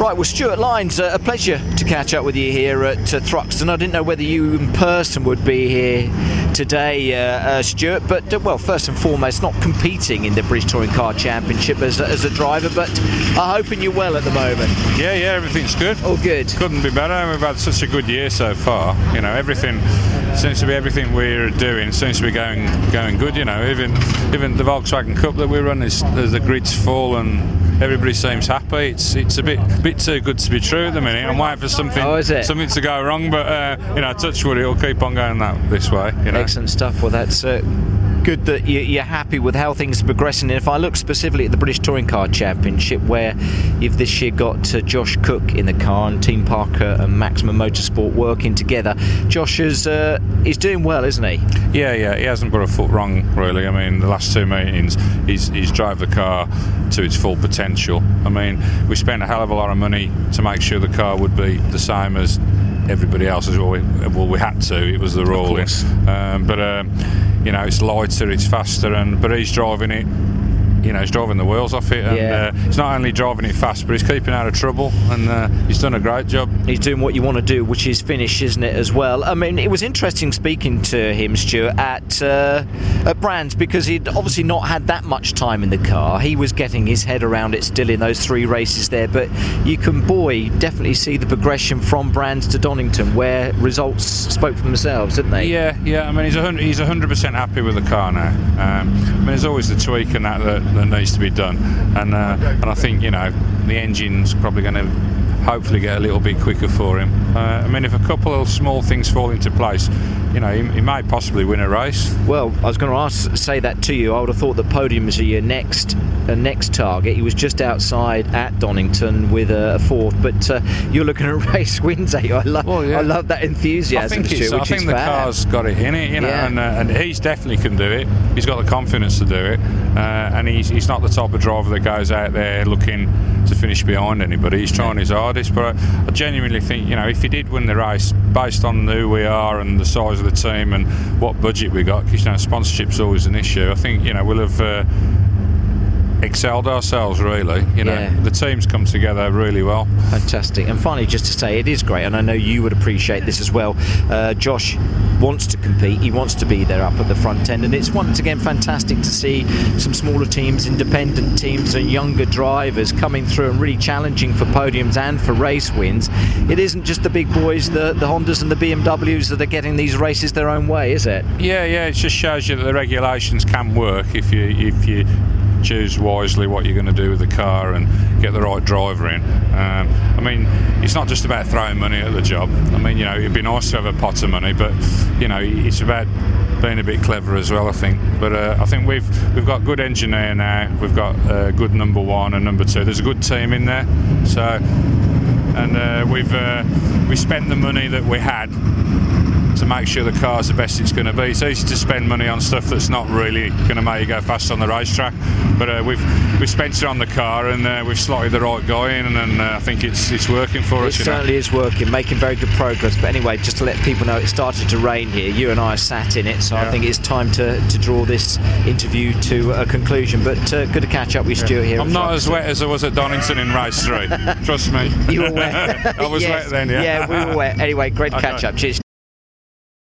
Right, well, Stewart Lines, uh, a pleasure to catch up with you here at uh, Thruxton. I didn't know whether you in person would be here today, uh, uh, Stewart, but uh, well, first and foremost, not competing in the British Touring Car Championship as, as a driver, but I'm hoping you're well at the moment. Yeah, yeah, everything's good. All good. Couldn't be better. We've had such a good year so far. You know, everything seems to be everything we're doing seems to be going going good. You know, even even the Volkswagen Cup that we run is the grid's full and everybody seems happy. It's it's a bit bit too good to be true at the minute. I'm waiting for something Oh, it? something to go wrong, but uh, you know, touch wood, it'll keep on going that this way. You know. Excellent stuff. Well, that's uh, good that you- you're happy with how things are progressing. And if I look specifically at the British Touring Car Championship, where you've this year got uh, Josh Cook in the car and Team Parker and Maximum Motorsport working together, Josh is uh, he's doing well, isn't he? Yeah, yeah, he hasn't put a foot wrong really. I mean, the last two meetings, he's he's drove the car to its full potential. I mean, we spent a hell of a lot of money to make sure the car would be the same as everybody else as well. We, well, we had to. It was the rule. Um, but um, you know, it's lighter, it's faster, and but he's driving it. You know, he's driving the wheels off it, and Yeah. uh, he's not only driving it fast, but he's keeping out of trouble, and uh, he's done a great job. He's doing what you want to do, which is finish, isn't it, as well? I mean, it was interesting speaking to him, Stewart, at, uh, at Brands because he'd obviously not had that much time in the car. He was getting his head around it still in those three races there, but you can, boy, definitely see the progression from Brands to Donington where results spoke for themselves, didn't they? Yeah, yeah. I mean, he's a hundred, he's hundred percent happy with the car now. Um, I mean, there's always the tweak and that that, that needs to be done, and uh, and I think you know the engine's probably going to hopefully get a little bit quicker for him. Uh, I mean, if a couple of small things fall into place, you know, he, he might possibly win a race. Well, I was going to ask, say that to you. I would have thought the podiums are your next uh, next target. He was just outside at Donington with a, a fourth, but uh, you're looking at race wins. Eh? I love, Well, yeah. I love that I enthusiasm, think, it's, Stewart, I which think is the fab. car's got it in it, you know, Yeah. and, uh, and he's definitely can do it. He's got the confidence to do it, uh, and he's, he's not the type of driver that goes out there looking to finish behind anybody. He's trying his hardest, but I, I genuinely think, you know, if he did win the race, based on who we are and the size of the team and what budget we got, because you know, sponsorship's always an issue. I think you know we'll have. Uh, excelled ourselves really you know Yeah. the team's come together really well Fantastic. And finally, just to say, it is great, and I know you would appreciate this as well. Uh, Josh wants to compete, he wants to be there up at the front end, and it's once again fantastic to see some smaller teams, independent teams, and younger drivers coming through and really challenging for podiums and for race wins. It isn't just the big boys, the, the Hondas and the BMWs, that are getting these races their own way, is it? Yeah, yeah. It just shows you that the regulations can work if you if you choose wisely what you're going to do with the car and get the right driver in. Um, I mean, it's not just about throwing money at the job. I mean, you know, it'd be nice to have a pot of money, but you know, it's about being a bit clever as well. I think. But uh, I think we've we've got good engineer now. We've got uh, good number one and number two. There's a good team in there. So. And uh, we've uh, we spent the money that we had to make sure the car's the best it's going to be. It's easy to spend money on stuff that's not really going to make you go fast on the racetrack, but uh, we've we've spent it on the car and uh, we've slotted the right guy in, and uh, I think it's it's working for It us. know. certainly is working, making very good progress. But anyway, just to let people know, it started to rain here. You and I are sat in it, so I think it's time to, to draw this interview to a conclusion. But uh, good to catch up with Stewart here. I'm not as wet as I was at Donington in race three. Trust me. You were wet. I was Yes. wet then, yeah. Yeah, we were wet. Anyway, great to catch up. Cheers.